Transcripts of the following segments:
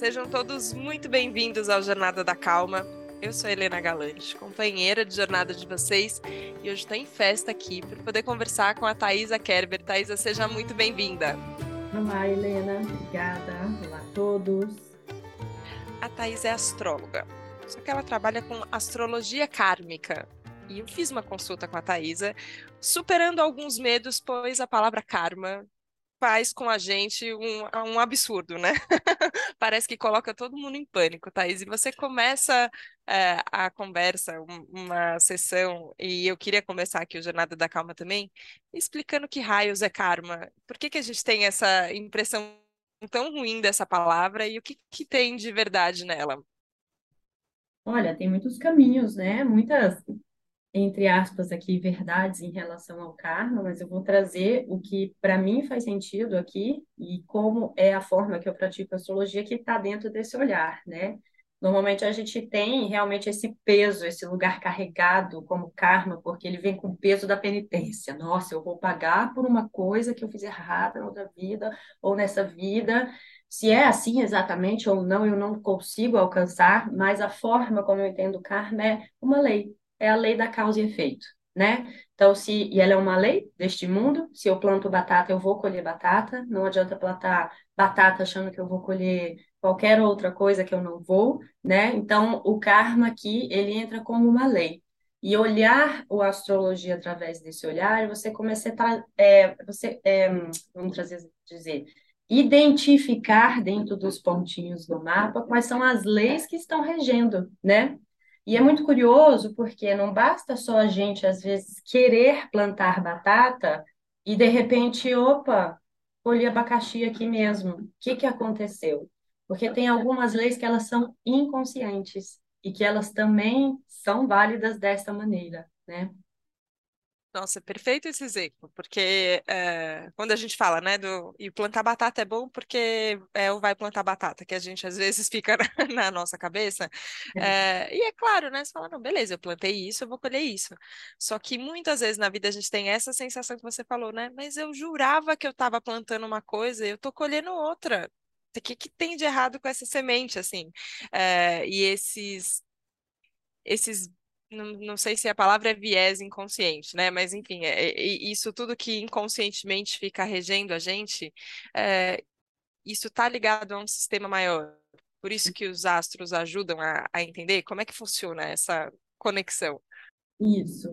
Sejam todos muito bem-vindos ao Jornada da Calma. Eu sou Helena Galante, companheira de jornada de vocês, e hoje estou em festa aqui para poder conversar com a Thaisa Kerber. Thaisa, seja muito bem-vinda. Olá, Helena. Obrigada. Olá a todos. A Thaisa é astróloga, só que ela trabalha com astrologia kármica. E eu fiz uma consulta com a Thaisa, superando alguns medos, pois a palavra karma faz com a gente um, um absurdo, né? Parece que coloca todo mundo em pânico, Thaís. E você começa é, a conversa, uma sessão, e eu queria começar aqui o Jornada da Calma também, explicando que raios é karma. Por que, que a gente tem essa impressão tão ruim dessa palavra e o que, que tem de verdade nela? Olha, tem muitos caminhos, né? Muitas entre aspas, aqui, verdades em relação ao karma, mas eu vou trazer o que para mim faz sentido aqui e como é a forma que eu pratico a astrologia que está dentro desse olhar, né? Normalmente a gente tem realmente esse peso, esse lugar carregado como karma, porque ele vem com o peso da penitência. Nossa, eu vou pagar por uma coisa que eu fiz errada na outra vida ou nessa vida. Se é assim exatamente ou não, eu não consigo alcançar, mas a forma como eu entendo karma é uma lei, é a lei da causa e efeito, né? Então, se e ela é uma lei deste mundo, se eu planto batata, eu vou colher batata, não adianta plantar batata achando que eu vou colher qualquer outra coisa que eu não vou, né? Então, o karma aqui, ele entra como uma lei. E olhar a astrologia através desse olhar, você começa a é, você é, vamos trazer, dizer, identificar dentro dos pontinhos do mapa quais são as leis que estão regendo, né? E é muito curioso porque não basta só a gente, às vezes, querer plantar batata e, de repente, opa, colhi abacaxi aqui mesmo. O que, que aconteceu? Porque tem algumas leis que elas são inconscientes e que elas também são válidas dessa maneira, né? Nossa, perfeito esse exemplo, porque é, quando a gente fala, né, do e plantar batata é bom porque é o vai plantar batata, que a gente às vezes fica na, na nossa cabeça, é, e é claro, né, você fala, não, beleza, eu plantei isso, eu vou colher isso, só que muitas vezes na vida a gente tem essa sensação que você falou, né, mas eu jurava que eu estava plantando uma coisa e eu estou colhendo outra, o que, que tem de errado com essa semente, assim, é, e esses esses não, não sei se a palavra é viés inconsciente, né? Mas enfim, é, é, isso tudo que inconscientemente fica regendo a gente, é, isso está ligado a um sistema maior. Por isso que os astros ajudam a, a entender como é que funciona essa conexão. Isso.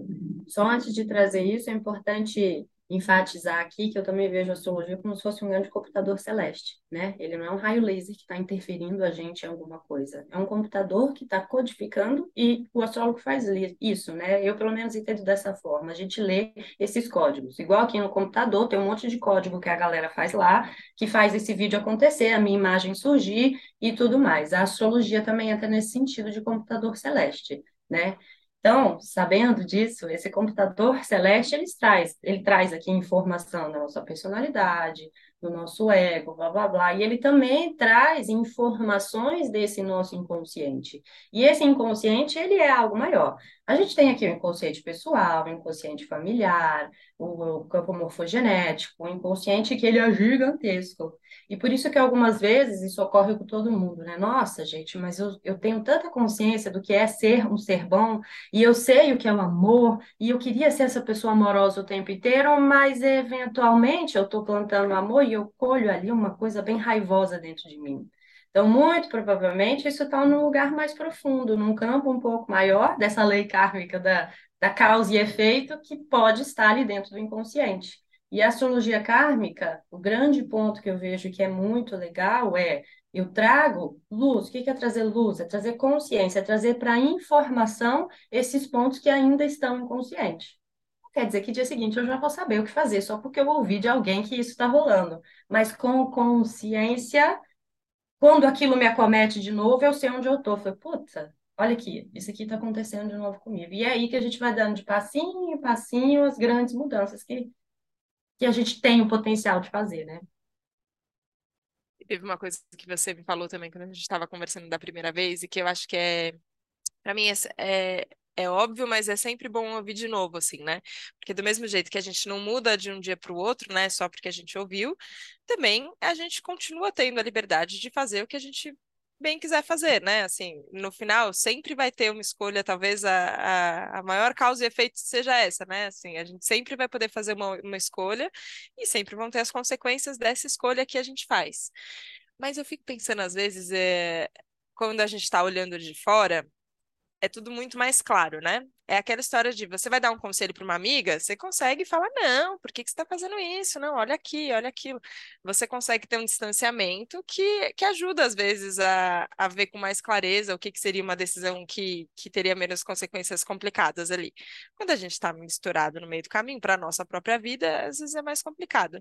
Só antes de trazer isso, é importante enfatizar aqui que eu também vejo a astrologia como se fosse um grande computador celeste, né? Ele não é um raio laser que está interferindo a gente em alguma coisa. É um computador que está codificando e o astrólogo faz isso, né? Eu, pelo menos, entendo dessa forma. A gente lê esses códigos. Igual aqui no computador, tem um monte de código que a galera faz lá, que faz esse vídeo acontecer, a minha imagem surgir e tudo mais. A astrologia também entra nesse sentido de computador celeste, né? Então, sabendo disso, esse computador celeste ele traz, ele traz aqui informação da nossa personalidade, do nosso ego, blá blá blá, e ele também traz informações desse nosso inconsciente. E esse inconsciente, ele é algo maior. A gente tem aqui o inconsciente pessoal, o inconsciente familiar, o, campo morfogenético, o inconsciente que ele é gigantesco. E por isso que algumas vezes isso ocorre com todo mundo, né? Nossa, gente, mas eu, eu tenho tanta consciência do que é ser um ser bom, e eu sei o que é o amor, e eu queria ser essa pessoa amorosa o tempo inteiro, mas eventualmente eu estou plantando amor e eu colho ali uma coisa bem raivosa dentro de mim. Então, muito provavelmente, isso está num lugar mais profundo, num campo um pouco maior dessa lei kármica da, da causa e efeito que pode estar ali dentro do inconsciente. E a astrologia kármica, o grande ponto que eu vejo que é muito legal é eu trago luz. O que é trazer luz? É trazer consciência, é trazer para informação esses pontos que ainda estão inconscientes. Quer dizer que dia seguinte eu já vou saber o que fazer, só porque eu ouvi de alguém que isso está rolando. Mas com consciência, quando aquilo me acomete de novo, eu sei onde eu estou. Falei, puta, olha aqui, isso aqui está acontecendo de novo comigo. E é aí que a gente vai dando de passinho em passinho as grandes mudanças que que a gente tem o potencial de fazer, né? Teve uma coisa que você me falou também quando a gente estava conversando da primeira vez e que eu acho que é, para mim, é, é, óbvio, mas é sempre bom ouvir de novo, assim, né? Porque do mesmo jeito que a gente não muda de um dia para o outro, né? Só porque a gente ouviu, também a gente continua tendo a liberdade de fazer o que a gente bem quiser fazer, né? Assim, no final sempre vai ter uma escolha, talvez a, a, a maior causa e efeito seja essa, né? Assim, a gente sempre vai poder fazer uma, uma escolha e sempre vão ter as consequências dessa escolha que a gente faz. Mas eu fico pensando, às vezes, é, quando a gente está olhando de fora, é tudo muito mais claro, né? É aquela história de você vai dar um conselho para uma amiga, você consegue falar, não, por que, que você está fazendo isso? Não, olha aqui, olha aquilo. Você consegue ter um distanciamento que, que ajuda, às vezes, a, a ver com mais clareza o que, que seria uma decisão que, que teria menos consequências complicadas ali. Quando a gente está misturado no meio do caminho, para a nossa própria vida, às vezes é mais complicado.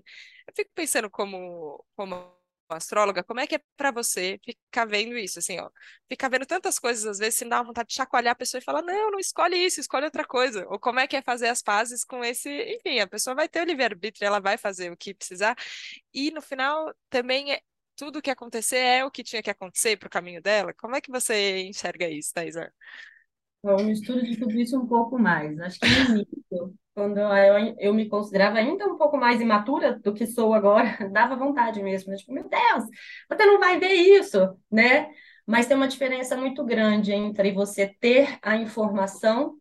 Eu fico pensando como, como astróloga, como é que é para você ficar vendo isso, assim, ó, ficar vendo tantas coisas, às vezes, se dá vontade de chacoalhar a pessoa e falar, não, não escolhe isso, escolhe outra coisa, ou como é que é fazer as pazes com esse, enfim, a pessoa vai ter o livre-arbítrio, ela vai fazer o que precisar, e no final, também, é, tudo o que acontecer é o que tinha que acontecer para o caminho dela, como é que você enxerga isso, Thaisa? Um estudo de tudo isso um pouco mais, acho que no início, quando eu, eu me considerava ainda um pouco mais imatura do que sou agora, dava vontade mesmo. Tipo, meu Deus, você não vai ver isso, né? Mas tem uma diferença muito grande entre você ter a informação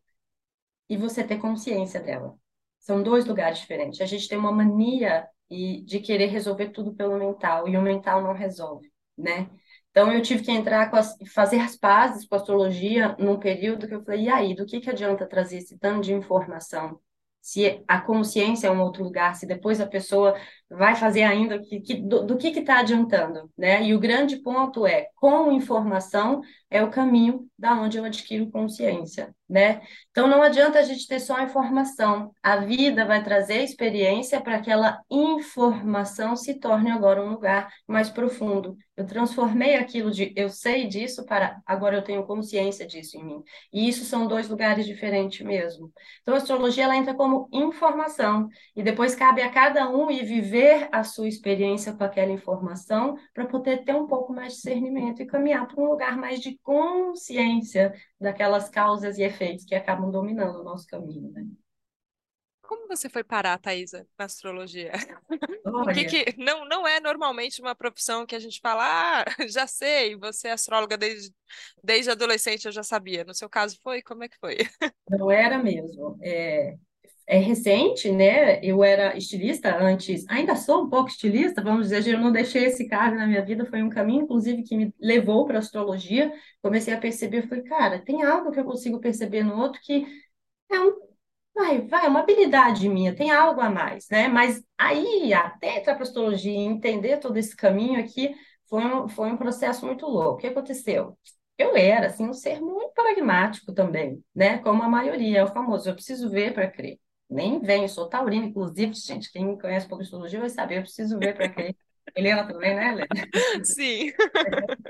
e você ter consciência dela. São dois lugares diferentes. A gente tem uma mania de querer resolver tudo pelo mental, e o mental não resolve, né? Então, eu tive que entrar com as, fazer as pazes com a astrologia num período que eu falei, e aí, do que, que adianta trazer esse tanto de informação? Se a consciência é um outro lugar, se depois a pessoa vai fazer ainda que, que, do, do que está adiantando, né? E o grande ponto é, com informação é o caminho da onde eu adquiro consciência, né? Então não adianta a gente ter só informação, a vida vai trazer experiência para que aquela informação se torne agora um lugar mais profundo. Eu transformei aquilo de eu sei disso para agora eu tenho consciência disso em mim. E isso são dois lugares diferentes mesmo. Então a astrologia ela entra como informação e depois cabe a cada um ir viver viver a sua experiência com aquela informação para poder ter um pouco mais de discernimento e caminhar para um lugar mais de consciência daquelas causas e efeitos que acabam dominando o nosso caminho, né? Como você foi parar, Thaisa, na astrologia? O que, que não, não é normalmente uma profissão que a gente fala, ah, já sei, você é astróloga desde, desde adolescente, eu já sabia. No seu caso foi? Como é que foi? Não era mesmo. É, é recente, né? Eu era estilista antes, ainda sou um pouco estilista, vamos dizer, eu não deixei esse cargo na minha vida, foi um caminho, inclusive, que me levou para astrologia. Comecei a perceber, falei, cara, tem algo que eu consigo perceber no outro que é um, vai, vai, é uma habilidade minha, tem algo a mais, né? Mas aí, até entrar para a astrologia e entender todo esse caminho aqui, foi um, foi um processo muito louco. O que aconteceu? Eu era, assim, um ser muito pragmático também, né? Como a maioria, é o famoso, eu preciso ver para crer nem venho, sou taurina, inclusive, gente, quem me conhece um pouco de astrologia vai saber, eu preciso ver para quem. Helena também, né, Helena? Sim.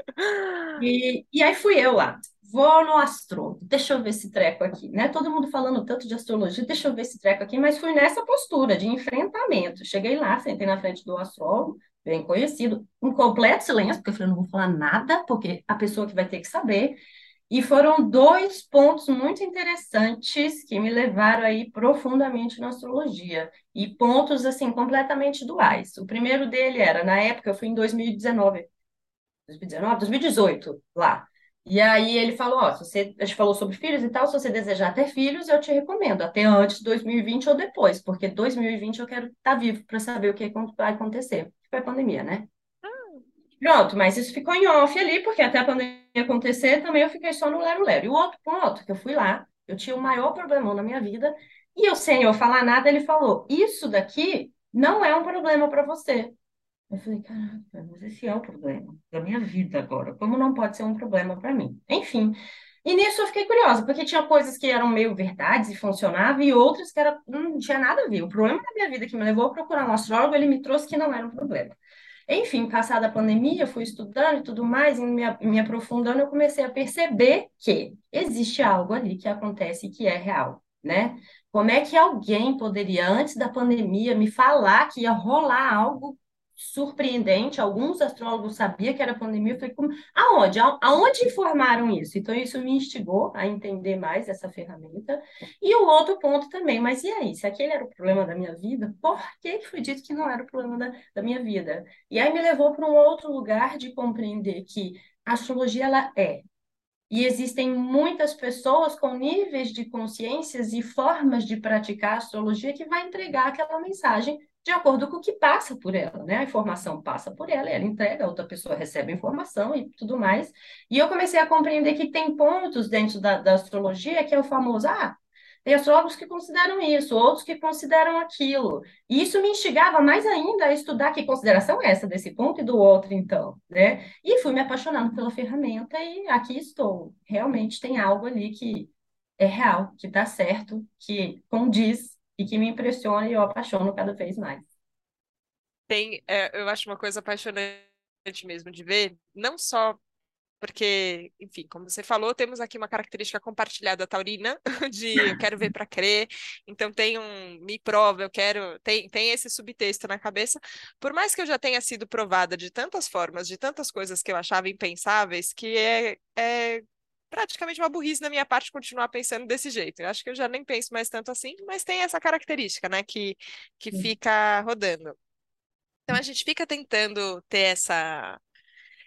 E, e aí fui eu lá, vou no astro, deixa eu ver esse treco aqui, né? Todo mundo falando tanto de astrologia, deixa eu ver esse treco aqui, mas fui nessa postura de enfrentamento. Cheguei lá, sentei na frente do astrólogo, bem conhecido, um completo silêncio, porque eu falei, não vou falar nada, porque a pessoa que vai ter que saber. E foram dois pontos muito interessantes que me levaram aí profundamente na astrologia. E pontos, assim, completamente duais. O primeiro dele era, na época, eu fui em 2019, 2019, 2018, lá. E aí ele falou, ó, se você, a gente falou sobre filhos e tal, se você desejar ter filhos, eu te recomendo, até antes de 2020 ou depois, porque 2020 eu quero estar vivo para saber o que vai acontecer. Foi a pandemia, né? Pronto, mas isso ficou em off ali, porque até a pandemia acontecer, também eu fiquei só no lero-lero. E o outro ponto, que eu fui lá, eu tinha o maior problemão na minha vida, e eu, sem eu falar nada, ele falou: Isso daqui não é um problema para você. Eu falei: Caraca, mas esse é o problema da minha vida agora. Como não pode ser um problema para mim? Enfim. E nisso eu fiquei curiosa, porque tinha coisas que eram meio verdades e funcionavam, e outras que era, não tinha nada a ver. O problema da minha vida que me levou a procurar um astrólogo, ele me trouxe que não era um problema. Enfim, passada a pandemia, fui estudando e tudo mais, e me, me aprofundando, eu comecei a perceber que existe algo ali que acontece e que é real, né? Como é que alguém poderia, antes da pandemia, me falar que ia rolar algo surpreendente. Alguns astrólogos sabiam que era pandemia. Eu falei, como... aonde? Aonde informaram isso? Então, isso me instigou a entender mais essa ferramenta. E o outro ponto também, mas e aí? Se aquele era o problema da minha vida, por que foi dito que não era o problema da, da minha vida? E aí me levou para um outro lugar de compreender que a astrologia ela é. E existem muitas pessoas com níveis de consciências e formas de praticar astrologia que vai entregar aquela mensagem de acordo com o que passa por ela, né? A informação passa por ela, ela entrega, a outra pessoa recebe a informação e tudo mais. E eu comecei a compreender que tem pontos dentro da, da astrologia que é o famoso, ah, tem astrólogos que consideram isso, outros que consideram aquilo. E isso me instigava mais ainda a estudar que consideração é essa desse ponto e do outro, então, né? E fui me apaixonando pela ferramenta e aqui estou. Realmente tem algo ali que é real, que dá certo, que condiz e que me impressiona e eu apaixono cada vez mais. Tem, é, eu acho uma coisa apaixonante mesmo de ver, não só porque, enfim, como você falou, temos aqui uma característica compartilhada taurina, de eu quero ver para crer, então tem um me prova, eu quero, tem, tem esse subtexto na cabeça, por mais que eu já tenha sido provada de tantas formas, de tantas coisas que eu achava impensáveis, que é, é praticamente uma burrice da minha parte continuar pensando desse jeito. Eu acho que eu já nem penso mais tanto assim, mas tem essa característica, né, que, que fica rodando. Então a gente fica tentando ter essa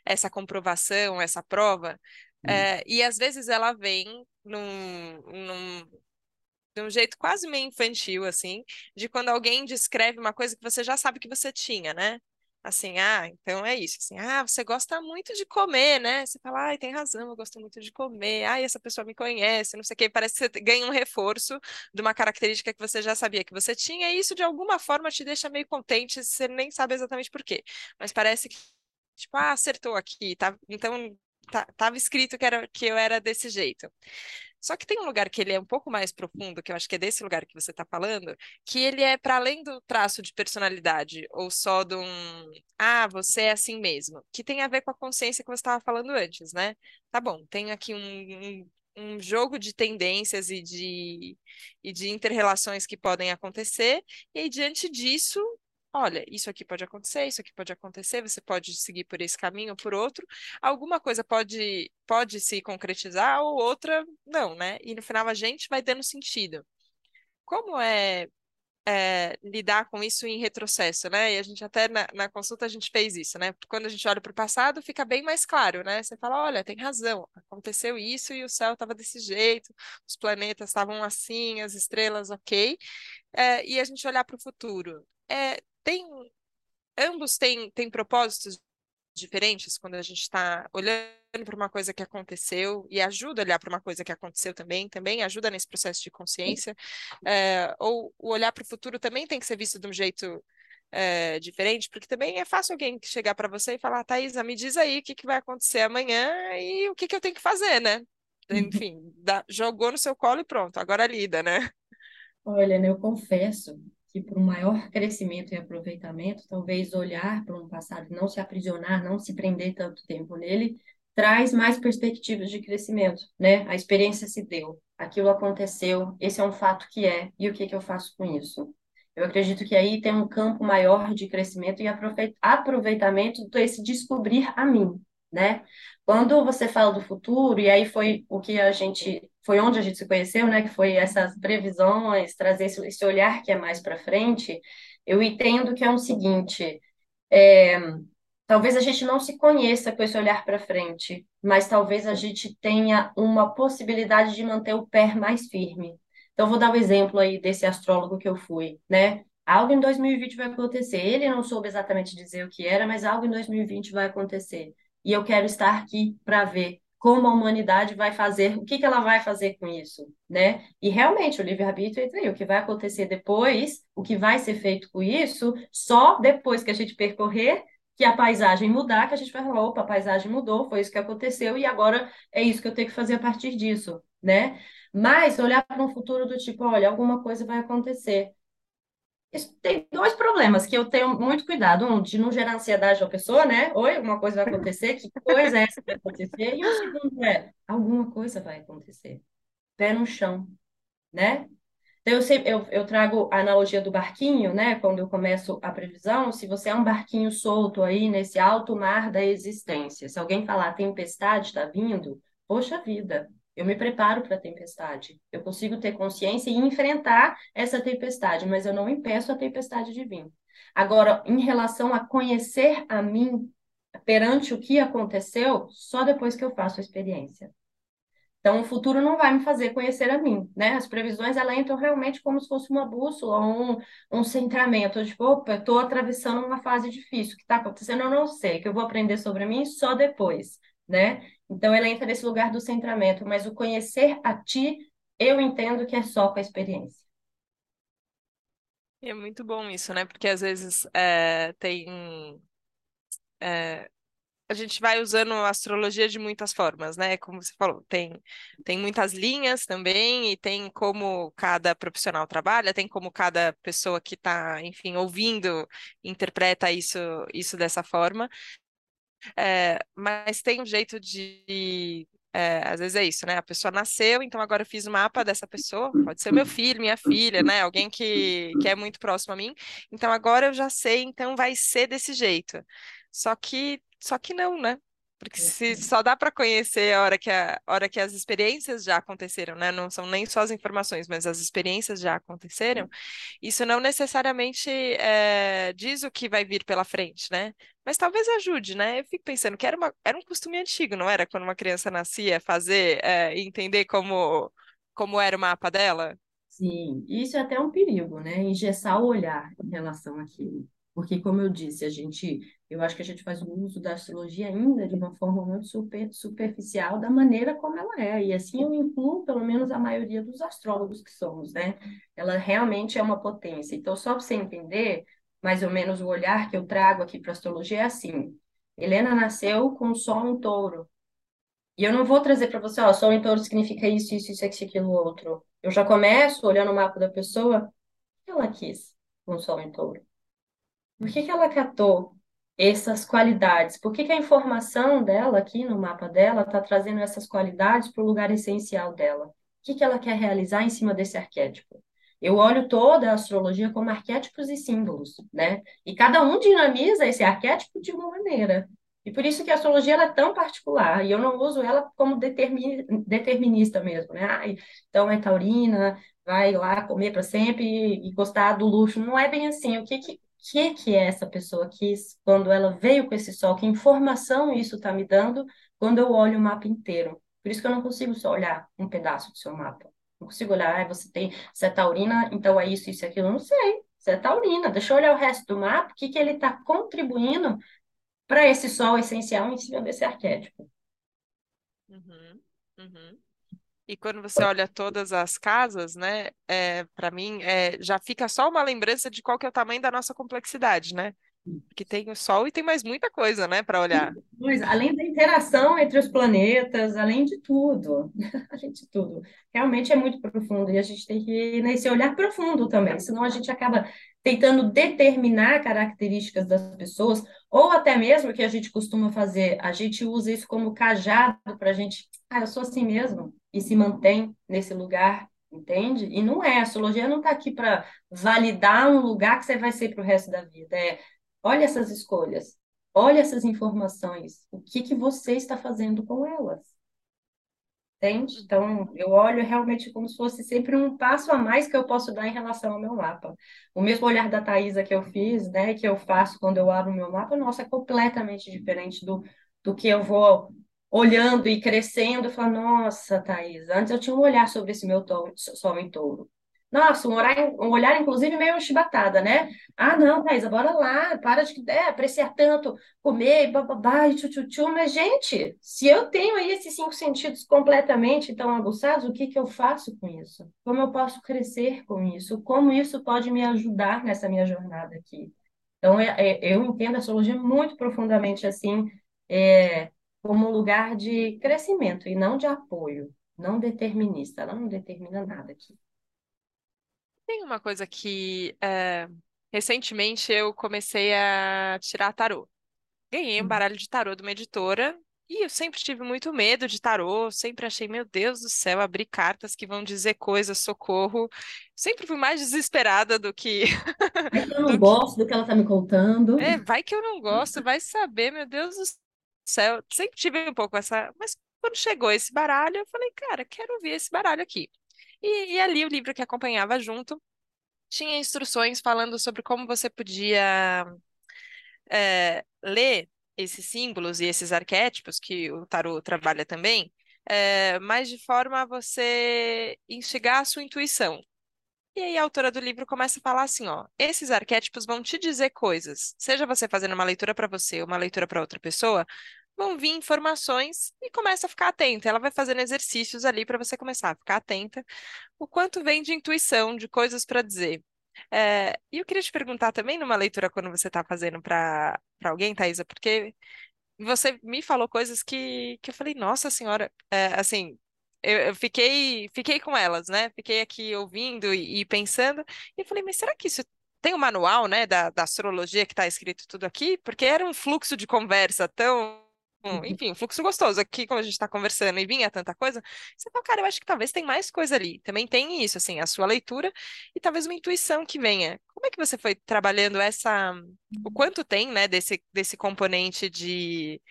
essa comprovação, essa prova, é, e às vezes ela vem num, num, de um jeito quase meio infantil, assim, de quando alguém descreve uma coisa que você já sabe que você tinha, né? Assim, ah, então é isso, assim, ah, você gosta muito de comer, né? Você fala, ai, tem razão, eu gosto muito de comer, ai, essa pessoa me conhece, não sei o quê, parece que você ganha um reforço de uma característica que você já sabia que você tinha, e isso de alguma forma te deixa meio contente, você nem sabe exatamente por quê, mas parece que Tipo, ah, acertou aqui, tá? Então tá, tava escrito que, era, que eu era desse jeito. Só que tem um lugar que ele é um pouco mais profundo, que eu acho que é desse lugar que você está falando, que ele é para além do traço de personalidade, ou só de um, ah, você é assim mesmo, que tem a ver com a consciência que você estava falando antes, né? Tá bom, tem aqui um, um, um jogo de tendências e de, e de interrelações que podem acontecer, e aí, diante disso, olha, isso aqui pode acontecer, isso aqui pode acontecer, você pode seguir por esse caminho ou por outro. Alguma coisa pode, pode se concretizar ou outra não, né? E no final a gente vai dando sentido. Como é, é lidar com isso em retrocesso, né? E a gente até na, na consulta a gente fez isso, né? Quando a gente olha para o passado, fica bem mais claro, né? Você fala, olha, tem razão, aconteceu isso e o céu estava desse jeito, os planetas estavam assim, as estrelas, ok. É, e a gente olhar para o futuro. É, tem ambos têm, têm propósitos diferentes quando a gente está olhando para uma coisa que aconteceu e ajuda a olhar para uma coisa que aconteceu também, também ajuda nesse processo de consciência, é, ou o olhar para o futuro também tem que ser visto de um jeito é, diferente, porque também é fácil alguém chegar para você e falar, Thaisa, me diz aí o que, que vai acontecer amanhã e o que, que eu tenho que fazer, né? Enfim, dá, jogou no seu colo e pronto, agora lida, né? Olha, né, eu confesso que para um maior crescimento e aproveitamento, talvez olhar para um passado não se aprisionar, não se prender tanto tempo nele, traz mais perspectivas de crescimento, né? A experiência se deu, aquilo aconteceu, esse é um fato que é, e o que, que eu faço com isso? Eu acredito que aí tem um campo maior de crescimento e aproveitamento desse descobrir a mim, né? Quando você fala do futuro, e aí foi o que a gente, foi onde a gente se conheceu, né? Que foi essas previsões, trazer esse, esse olhar que é mais para frente, eu entendo que é o seguinte, é, talvez a gente não se conheça com esse olhar para frente, mas talvez a gente tenha uma possibilidade de manter o pé mais firme. Então, vou dar o um exemplo aí desse astrólogo que eu fui, né? Algo em 2020 vai acontecer. Ele não soube exatamente dizer o que era, mas algo em 2020 vai acontecer e eu quero estar aqui para ver como a humanidade vai fazer, o que, que ela vai fazer com isso, né? E realmente o livre-arbítrio aí, o que vai acontecer depois, o que vai ser feito com isso, só depois que a gente percorrer, que a paisagem mudar, que a gente vai falar, opa, a paisagem mudou, foi isso que aconteceu, e agora é isso que eu tenho que fazer a partir disso, né? Mas olhar para um futuro do tipo, olha, alguma coisa vai acontecer. Isso tem dois problemas que eu tenho muito cuidado. Um, de não gerar ansiedade da pessoa, né? Oi, alguma coisa vai acontecer, que coisa é essa que vai acontecer? E o segundo é, alguma coisa vai acontecer. Pé no chão, né? Então, eu, sempre, eu, eu trago a analogia do barquinho, né? Quando eu começo a previsão, se você é um barquinho solto aí nesse alto mar da existência, se alguém falar tempestade está vindo, poxa vida, eu me preparo para a tempestade. Eu consigo ter consciência e enfrentar essa tempestade, mas eu não impeço a tempestade de vir. Agora, em relação a conhecer a mim, perante o que aconteceu só depois que eu faço a experiência. Então, o futuro não vai me fazer conhecer a mim, né? As previsões, elas entram realmente como se fosse uma bússola, um, um centramento. Tipo, opa, estou atravessando uma fase difícil. O que está acontecendo eu não sei, que eu vou aprender sobre mim só depois, né? Então, ela entra nesse lugar do centramento. Mas o conhecer a ti, eu entendo que é só com a experiência. É muito bom isso, né? Porque às vezes é, tem é, a gente vai usando a astrologia de muitas formas, né? Como você falou, tem, tem muitas linhas também, e tem como cada profissional trabalha, tem como cada pessoa que está, enfim, ouvindo interpreta isso, isso dessa forma. É, mas tem um jeito de. É, às vezes é isso, né? A pessoa nasceu, então agora eu fiz o mapa dessa pessoa, pode ser meu filho, minha filha, né? Alguém que, que é muito próximo a mim. Então agora eu já sei, então vai ser desse jeito. Só que só que não, né? Porque se só dá para conhecer a hora que, a, a hora que as experiências já aconteceram, né? Não são nem só as informações, mas as experiências já aconteceram. Isso não necessariamente é, diz o que vai vir pela frente, né? Mas talvez ajude, né? Eu fico pensando que era, uma, era um costume antigo, não era? Quando uma criança nascia, fazer, é, entender como, como era o mapa dela. Sim, isso é até um perigo, né? Engessar o olhar em relação àquilo. Porque, como eu disse, a gente eu acho que a gente faz o uso da astrologia ainda de uma forma muito super, superficial, da maneira como ela é. E assim eu incluo, pelo menos, a maioria dos astrólogos que somos, né? Ela realmente é uma potência. Então, só para você entender, mais ou menos, o olhar que eu trago aqui para astrologia é assim. Helena nasceu com o Sol em touro. E eu não vou trazer para você, ó, Sol em touro significa isso, isso, isso, aquilo, outro. Eu já começo olhando o mapa da pessoa, que ela quis com o Sol em touro? Por que, que ela catou essas qualidades. Por que, que a informação dela aqui no mapa dela está trazendo essas qualidades para o lugar essencial dela? O que, que ela quer realizar em cima desse arquétipo? Eu olho toda a astrologia como arquétipos e símbolos, né? E cada um dinamiza esse arquétipo de uma maneira. E por isso que a astrologia é tão particular, e eu não uso ela como determinista mesmo, né? Ai, então é taurina, vai lá comer para sempre e gostar do luxo. Não é bem assim. O que, que que que é essa pessoa quis quando ela veio com esse sol, que informação isso está me dando quando eu olho o mapa inteiro. Por isso que eu não consigo só olhar um pedaço do seu mapa. Não consigo olhar, ah, você tem, você é taurina, então é isso, isso e aquilo. Não sei, você é taurina. Deixa eu olhar o resto do mapa, o que, que ele está contribuindo para esse sol essencial em cima desse arquétipo. Uhum, uhum. E quando você olha todas as casas, né, é, para mim, é, já fica só uma lembrança de qual que é o tamanho da nossa complexidade, né? Que tem o Sol e tem mais muita coisa, né, para olhar. Pois, além da interação entre os planetas, além de tudo, além de tudo, realmente é muito profundo e a gente tem que ir nesse olhar profundo também, senão a gente acaba tentando determinar características das pessoas, ou até mesmo que a gente costuma fazer, a gente usa isso como cajado para a gente, ah, eu sou assim mesmo, e se mantém nesse lugar, entende? E não é, a astrologia não está aqui para validar um lugar que você vai ser para o resto da vida. É, olha essas escolhas, olha essas informações, o que, que você está fazendo com elas. Entende? Então, eu olho realmente como se fosse sempre um passo a mais que eu posso dar em relação ao meu mapa. O mesmo olhar da Thaisa que eu fiz, né, que eu faço quando eu abro o meu mapa, nossa, é completamente diferente do, do que eu vou olhando e crescendo, eu falo, nossa, Thaís, antes eu tinha um olhar sobre esse meu sol em touro. Nossa, um olhar, um olhar inclusive meio chibatada, né? Ah, não, Thaís, bora lá, para de é, apreciar tanto, comer, bababá, e tchutchu, mas, gente, se eu tenho aí esses cinco sentidos completamente tão aguçados, o que que eu faço com isso? Como eu posso crescer com isso? Como isso pode me ajudar nessa minha jornada aqui? Então, é, é, eu entendo a astrologia muito profundamente assim, é, como um lugar de crescimento e não de apoio, não determinista. Ela não determina nada aqui. Tem uma coisa que é, recentemente eu comecei a tirar tarô. Ganhei um Hum. baralho de tarô de uma editora e eu sempre tive muito medo de tarô, sempre achei, meu Deus do céu, abrir cartas que vão dizer coisas, socorro. Sempre fui mais desesperada do que É que eu não do que gosto do que ela está me contando. é, vai que eu não gosto, vai saber, meu Deus do céu. Sempre tive um pouco essa, mas quando chegou esse baralho, eu falei, cara, quero ver esse baralho aqui. E, e ali o livro que acompanhava junto tinha instruções falando sobre como você podia é, ler esses símbolos e esses arquétipos que o tarô trabalha também, é, mas de forma a você instigar a sua intuição. E aí a autora do livro começa a falar assim, ó, esses arquétipos vão te dizer coisas. Seja você fazendo uma leitura para você uma leitura para outra pessoa, vão vir informações e começa a ficar atenta. Ela vai fazendo exercícios ali para você começar a ficar atenta o quanto vem de intuição, de coisas para dizer. É, e eu queria te perguntar também numa leitura quando você está fazendo para alguém, Thaisa, porque você me falou coisas que, que eu falei, nossa senhora, é, assim, eu, fiquei, fiquei com elas, né? Fiquei aqui ouvindo e, e pensando, e falei, mas será que isso tem o um manual, né, da, da astrologia que está escrito tudo aqui? Porque era um fluxo de conversa tão Uhum. enfim, um fluxo gostoso. Aqui, como a gente está conversando e vinha tanta coisa, você fala, cara, eu acho que talvez tem mais coisa ali. Também tem isso, assim, a sua leitura e talvez uma intuição que venha. Como é que você foi trabalhando essa. O quanto tem, né, desse, desse componente de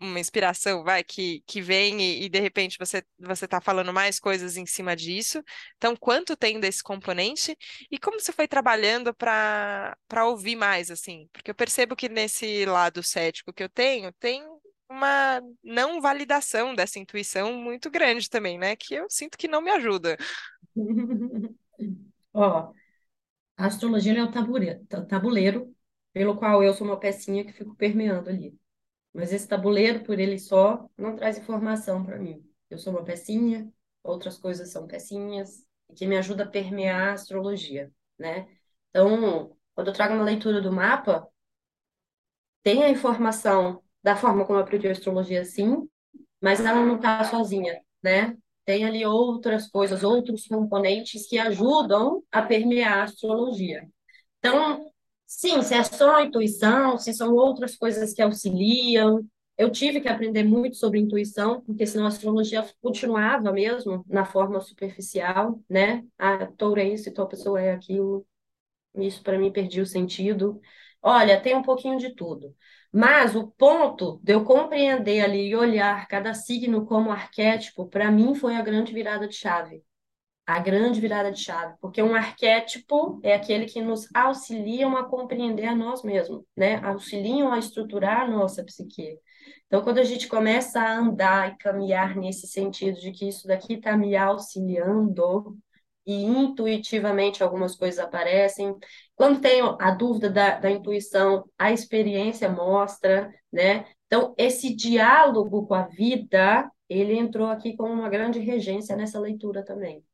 uma inspiração, vai, que, que vem e, e, de repente você você está falando mais coisas em cima disso. Então, quanto tem desse componente e como você foi trabalhando para para ouvir mais, assim? Porque eu percebo que nesse lado cético que eu tenho, tem uma não validação dessa intuição muito grande também, né? Que eu sinto que não me ajuda. Ó, a astrologia é o tabuleiro, pelo qual eu sou uma pecinha que fico permeando ali. Mas esse tabuleiro, por ele só, não traz informação para mim. Eu sou uma pecinha, outras coisas são pecinhas, que me ajuda a permear a astrologia, né? Então, quando eu trago uma leitura do mapa, tem a informação da forma como eu aprendi a astrologia, sim, mas ela não está sozinha, né? Tem ali outras coisas, outros componentes que ajudam a permear a astrologia. Então, sim, se é só intuição, se são outras coisas que auxiliam. Eu tive que aprender muito sobre intuição, porque senão a astrologia continuava mesmo na forma superficial, né? Ah, touro é isso, a pessoa é aquilo. Isso para mim perdia o sentido. Olha, tem um pouquinho de tudo. Mas o ponto de eu compreender ali e olhar cada signo como arquétipo, para mim foi a grande virada de chave. A grande virada de chave, porque um arquétipo é aquele que nos auxiliam a compreender a nós mesmos, né? Auxiliam a estruturar a nossa psique. Então, quando a gente começa a andar e caminhar nesse sentido de que isso daqui está me auxiliando, e intuitivamente algumas coisas aparecem. Quando tenho a dúvida da, da intuição, a experiência mostra, né? Então, esse diálogo com a vida, ele entrou aqui com uma grande regência nessa leitura também,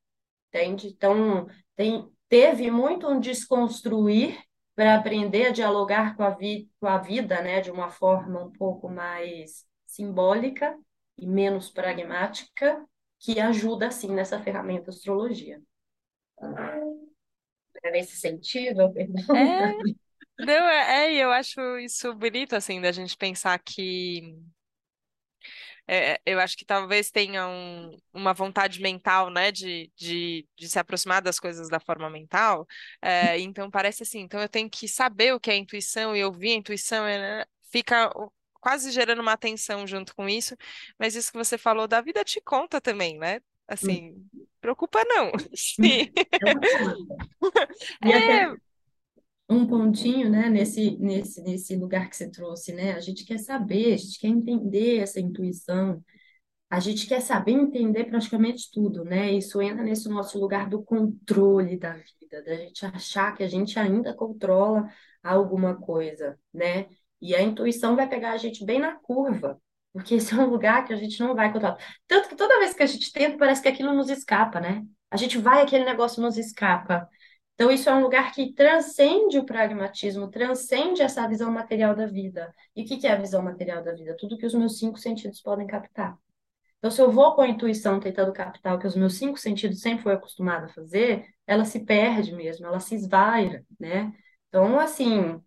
entende? Então, tem, teve muito um desconstruir para aprender a dialogar com a, vi, com a vida, né, de uma forma um pouco mais simbólica e menos pragmática, que ajuda, assim, nessa ferramenta astrologia. É nesse sentido, perdão. É, é, é, eu acho isso bonito, assim, da gente pensar que é, eu acho que talvez tenha um, uma vontade mental, né, de, de, de se aproximar das coisas da forma mental. É, então parece assim, então eu tenho que saber o que é intuição e ouvir a intuição, né, fica quase gerando uma atenção junto com isso. Mas isso que você falou da vida te conta também, né? Assim, preocupa não. Sim. E até é. um pontinho, né, nesse, nesse, nesse lugar que você trouxe, né? A gente quer saber, a gente quer entender essa intuição, a gente quer saber entender praticamente tudo, né? Isso entra nesse nosso lugar do controle da vida, da gente achar que a gente ainda controla alguma coisa, né? E a intuição vai pegar a gente bem na curva, porque esse é um lugar que a gente não vai controlar. Tanto que toda vez que a gente tenta, parece que aquilo nos escapa, né? A gente vai, aquele negócio nos escapa. Então, isso é um lugar que transcende o pragmatismo, transcende essa visão material da vida. E o que é a visão material da vida? Tudo que os meus cinco sentidos podem captar. Então, se eu vou com a intuição tentando captar o que os meus cinco sentidos sempre foi acostumado a fazer, ela se perde mesmo, ela se esvaira, né? Então, assim,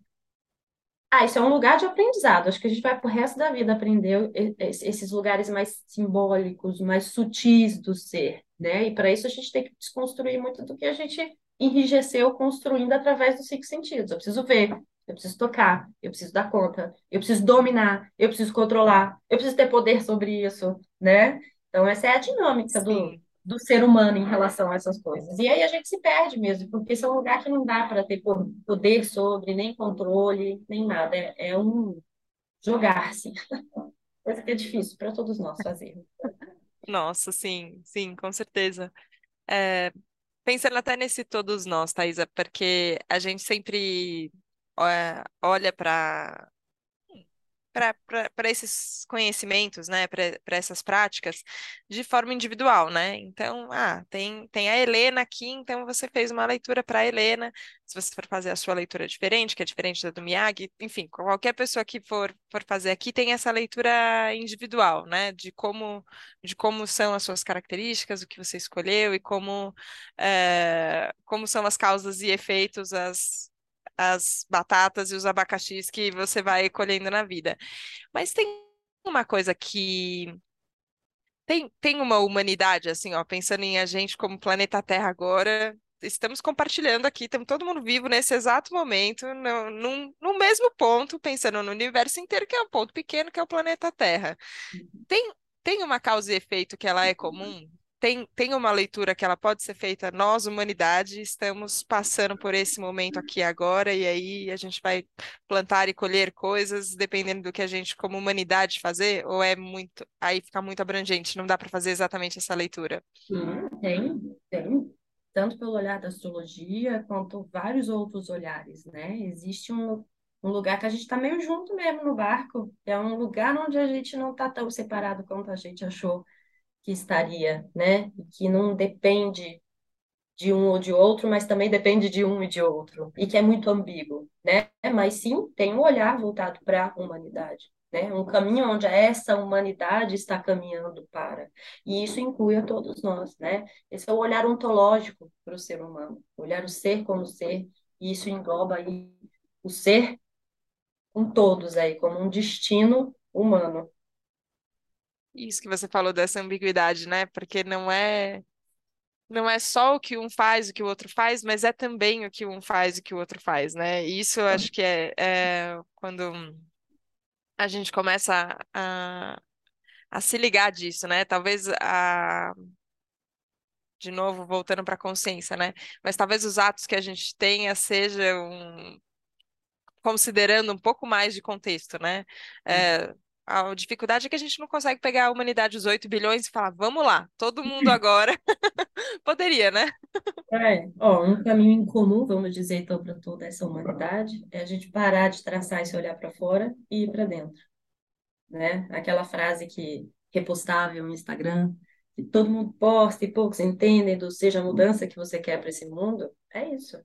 ah, isso é um lugar de aprendizado. Acho que a gente vai pro resto da vida aprender esses lugares mais simbólicos, mais sutis do ser, né? E para isso a gente tem que desconstruir muito do que a gente enrijeceu construindo através dos cinco sentidos. Eu preciso ver, eu preciso tocar, eu preciso dar conta, eu preciso dominar, eu preciso controlar, eu preciso ter poder sobre isso, né? Então essa é a dinâmica do, do ser humano em relação a essas coisas. E aí a gente se perde mesmo, porque esse é um lugar que não dá para ter poder sobre, nem controle, nem nada. É, é um jogar-se. Coisa que é difícil para todos nós fazermos. Nossa, sim, sim, com certeza. É, pensando até nesse todos nós, Thaisa, porque a gente sempre é, olha para para esses conhecimentos, né, para essas práticas, de forma individual, né? Então, ah, tem, tem a Helena aqui, então você fez uma leitura para a Helena. Se você for fazer a sua leitura diferente, que é diferente da do Miyagi, enfim, qualquer pessoa que for, for fazer aqui tem essa leitura individual, né? De como, de como são as suas características, o que você escolheu e como, é, como são as causas e efeitos, as as batatas e os abacaxis que você vai colhendo na vida. Mas tem uma coisa que tem, tem uma humanidade, assim, ó, pensando em a gente como planeta Terra agora, estamos compartilhando aqui, estamos todo mundo vivo nesse exato momento, no, num, no mesmo ponto, pensando no universo inteiro, que é um ponto pequeno, que é o planeta Terra. Tem, tem uma causa e efeito que ela é comum? Tem, tem uma leitura que ela pode ser feita, nós, humanidade, estamos passando por esse momento aqui agora, e aí a gente vai plantar e colher coisas, dependendo do que a gente, como humanidade, fazer, ou é muito, aí fica muito abrangente, não dá para fazer exatamente essa leitura. Sim, tem, tem. Tanto pelo olhar da astrologia, quanto vários outros olhares, né? Existe um, um lugar que a gente está meio junto mesmo no barco, é um lugar onde a gente não está tão separado quanto a gente achou que estaria, né? E que não depende de um ou de outro, mas também depende de um e de outro, e que é muito ambíguo, né? Mas sim, tem um olhar voltado para a humanidade, né? Um caminho onde essa humanidade está caminhando para. E isso inclui a todos nós, né? Esse é o olhar ontológico para o ser humano, olhar o ser como ser, e isso engloba aí o ser com todos aí, como um destino humano. Isso que você falou dessa ambiguidade, né? Porque não é não é só o que um faz, o que o outro faz, mas é também o que um faz o que o outro faz, né? Isso eu acho que é, é quando a gente começa a, a se ligar disso, né? Talvez a de novo voltando para a consciência, né? Mas talvez os atos que a gente tenha sejam considerando um pouco mais de contexto, né? É, a dificuldade é que a gente não consegue pegar a humanidade, os 8 bilhões, e falar, vamos lá, todo mundo agora. Poderia, né? É, ó, um caminho em comum, vamos dizer, então, para toda essa humanidade, é a gente parar de traçar esse olhar para fora e ir para dentro. Né? Aquela frase que repostável no Instagram, que todo mundo posta e poucos entendem do seja a mudança que você quer para esse mundo, é isso.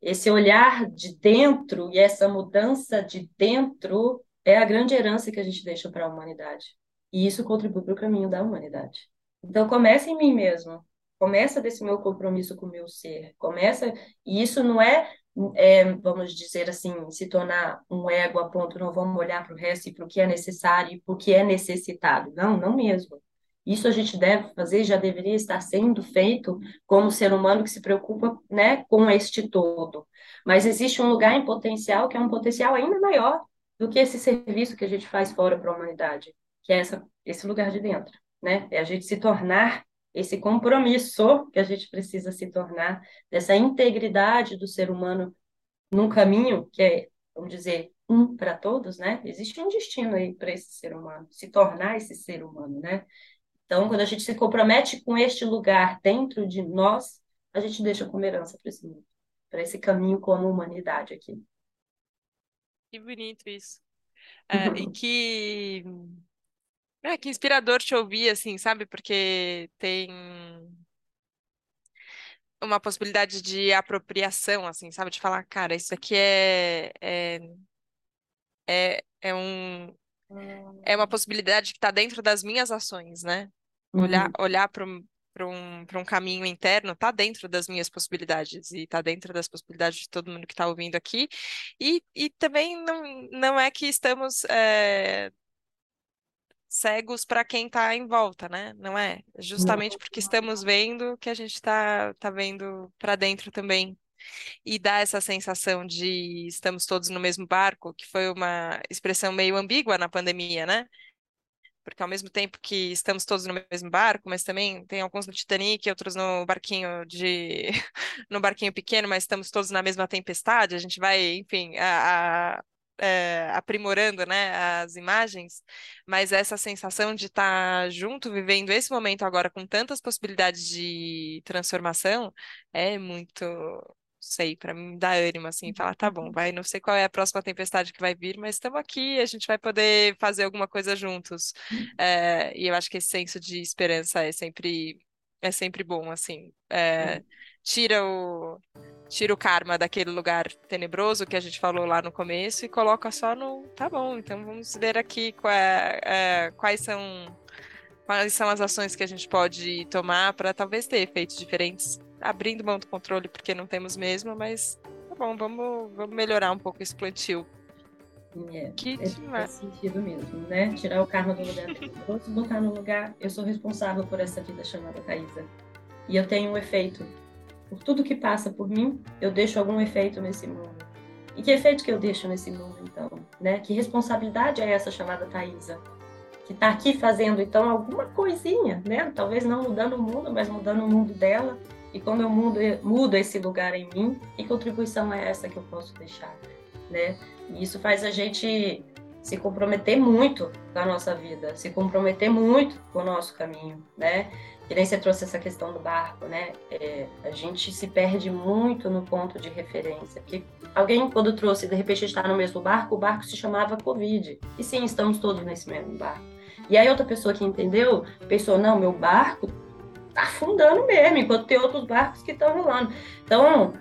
Esse olhar de dentro e essa mudança de dentro é a grande herança que a gente deixa para a humanidade. E isso contribui para o caminho da humanidade. Então, começa em mim mesmo. Começa desse meu compromisso com o meu ser. Começa. E isso não é, é vamos dizer assim, se tornar um ego a ponto, não vamos olhar para o resto e para o que é necessário e para o que é necessitado. Não, não mesmo. Isso a gente deve fazer, já deveria estar sendo feito como ser humano que se preocupa né, com este todo. Mas existe um lugar em potencial que é um potencial ainda maior, do que esse serviço que a gente faz fora para a humanidade, que é essa, esse lugar de dentro, né? É a gente se tornar esse compromisso que a gente precisa se tornar, dessa integridade do ser humano num caminho que é, vamos dizer, um para todos, né? Existe um destino aí para esse ser humano, se tornar esse ser humano, né? Então, quando a gente se compromete com este lugar dentro de nós, a gente deixa como herança para esse mundo, para esse caminho como humanidade aqui. Que bonito isso. É, e que, é, que inspirador te ouvir, assim, sabe? Porque tem uma possibilidade de apropriação, assim, sabe? De falar, cara, isso aqui é, é, é, é um, é uma possibilidade que está dentro das minhas ações, né? Olhar, Uhum. olhar para para um, um caminho interno, está dentro das minhas possibilidades e está dentro das possibilidades de todo mundo que está ouvindo aqui. E, e também não, não é que estamos é, cegos para quem está em volta, né? Não é? Justamente porque estamos vendo que a gente está tá vendo para dentro também. E dá essa sensação de estamos todos no mesmo barco, que foi uma expressão meio ambígua na pandemia, né? Porque ao mesmo tempo que estamos todos no mesmo barco, mas também tem alguns no Titanic, outros no barquinho de no barquinho pequeno, mas estamos todos na mesma tempestade, a gente vai, enfim, a, a, é, aprimorando né, as imagens, mas essa sensação de estar junto, vivendo esse momento agora com tantas possibilidades de transformação, é muito, sei, para mim dá ânimo assim, falar, tá bom, vai, não sei qual é a próxima tempestade que vai vir, mas estamos aqui, a gente vai poder fazer alguma coisa juntos. É, e eu acho que esse senso de esperança é sempre é sempre bom, assim. É, tira o tira o karma daquele lugar tenebroso que a gente falou lá no começo e coloca só no. Tá bom, então vamos ver aqui é, é, quais são. Quais são as ações que a gente pode tomar para talvez ter efeitos diferentes, abrindo mão do controle, porque não temos mesmo, mas tá bom, vamos, vamos melhorar um pouco esse plantio. É, que faz sentido mesmo, né? Tirar o karma do lugar botar no lugar, eu sou responsável por essa vida chamada Thaisa. E eu tenho um efeito por tudo que passa por mim, eu deixo algum efeito nesse mundo. E que efeito que eu deixo nesse mundo, então? Né? Que responsabilidade é essa chamada Thaisa? Que está aqui fazendo, então, alguma coisinha, né? Talvez não mudando o mundo, mas mudando o mundo dela. E quando eu mudo, mudo esse lugar em mim, que contribuição é essa que eu posso deixar, né? E isso faz a gente se comprometer muito com a nossa vida, se comprometer muito com o nosso caminho, né? que nem você trouxe essa questão do barco, né? É, a gente se perde muito no ponto de referência. Porque alguém, quando trouxe, de repente está no mesmo barco, o barco se chamava Covid. E sim, estamos todos nesse mesmo barco. E aí outra pessoa que entendeu, pensou, não, meu barco tá afundando mesmo, enquanto tem outros barcos que estão rolando. Então,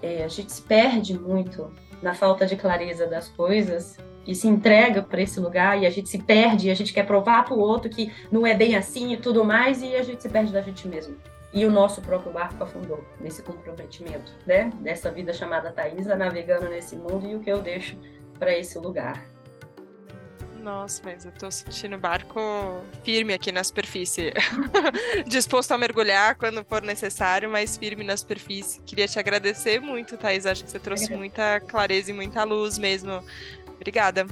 é, a gente se perde muito na falta de clareza das coisas e se entrega para esse lugar e a gente se perde, e a gente quer provar para o outro que não é bem assim e tudo mais, e a gente se perde da gente mesmo. E o nosso próprio barco afundou nesse comprometimento, né? Dessa vida chamada Thaisa, navegando nesse mundo e o que eu deixo para esse lugar. Nossa, mas eu tô sentindo o barco firme aqui na superfície. Disposto a mergulhar quando for necessário, mas firme na superfície. Queria te agradecer muito, Thais. Acho que você trouxe muita clareza e muita luz mesmo Obrigada.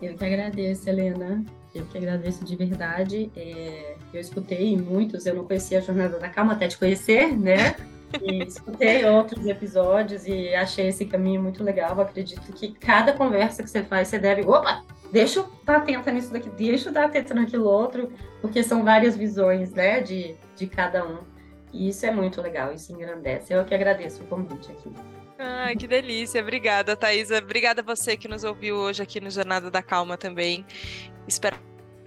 Eu que agradeço, Helena. Eu que agradeço de verdade. É, eu escutei muitos, eu não conhecia a Jornada da Calma até te conhecer, né? E escutei outros episódios e achei esse caminho muito legal. Eu acredito que cada conversa que você faz, você deve. Opa! Deixa eu estar atenta nisso daqui, deixa eu estar atenta naquilo outro, porque são várias visões, né, de, de cada um. E isso é muito legal, isso engrandece. Eu que agradeço o convite aqui. Ai, que delícia. Obrigada, Thaisa. Obrigada a você que nos ouviu hoje aqui no Jornada da Calma também. Espero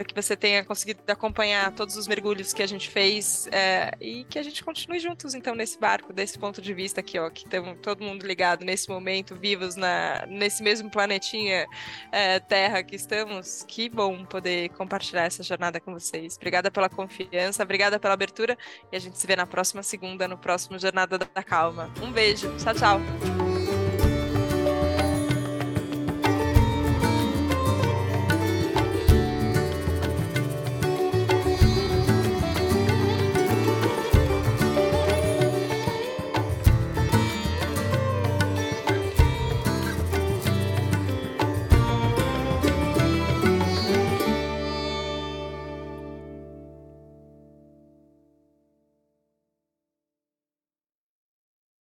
que você tenha conseguido acompanhar todos os mergulhos que a gente fez é, e que a gente continue juntos, então, nesse barco, desse ponto de vista aqui, ó, que estamos todo mundo ligado nesse momento, vivos na, nesse mesmo planetinha é, Terra que estamos. Que bom poder compartilhar essa jornada com vocês. Obrigada pela confiança, obrigada pela abertura e a gente se vê na próxima segunda, no próximo Jornada da Calma. Um beijo, tchau, tchau.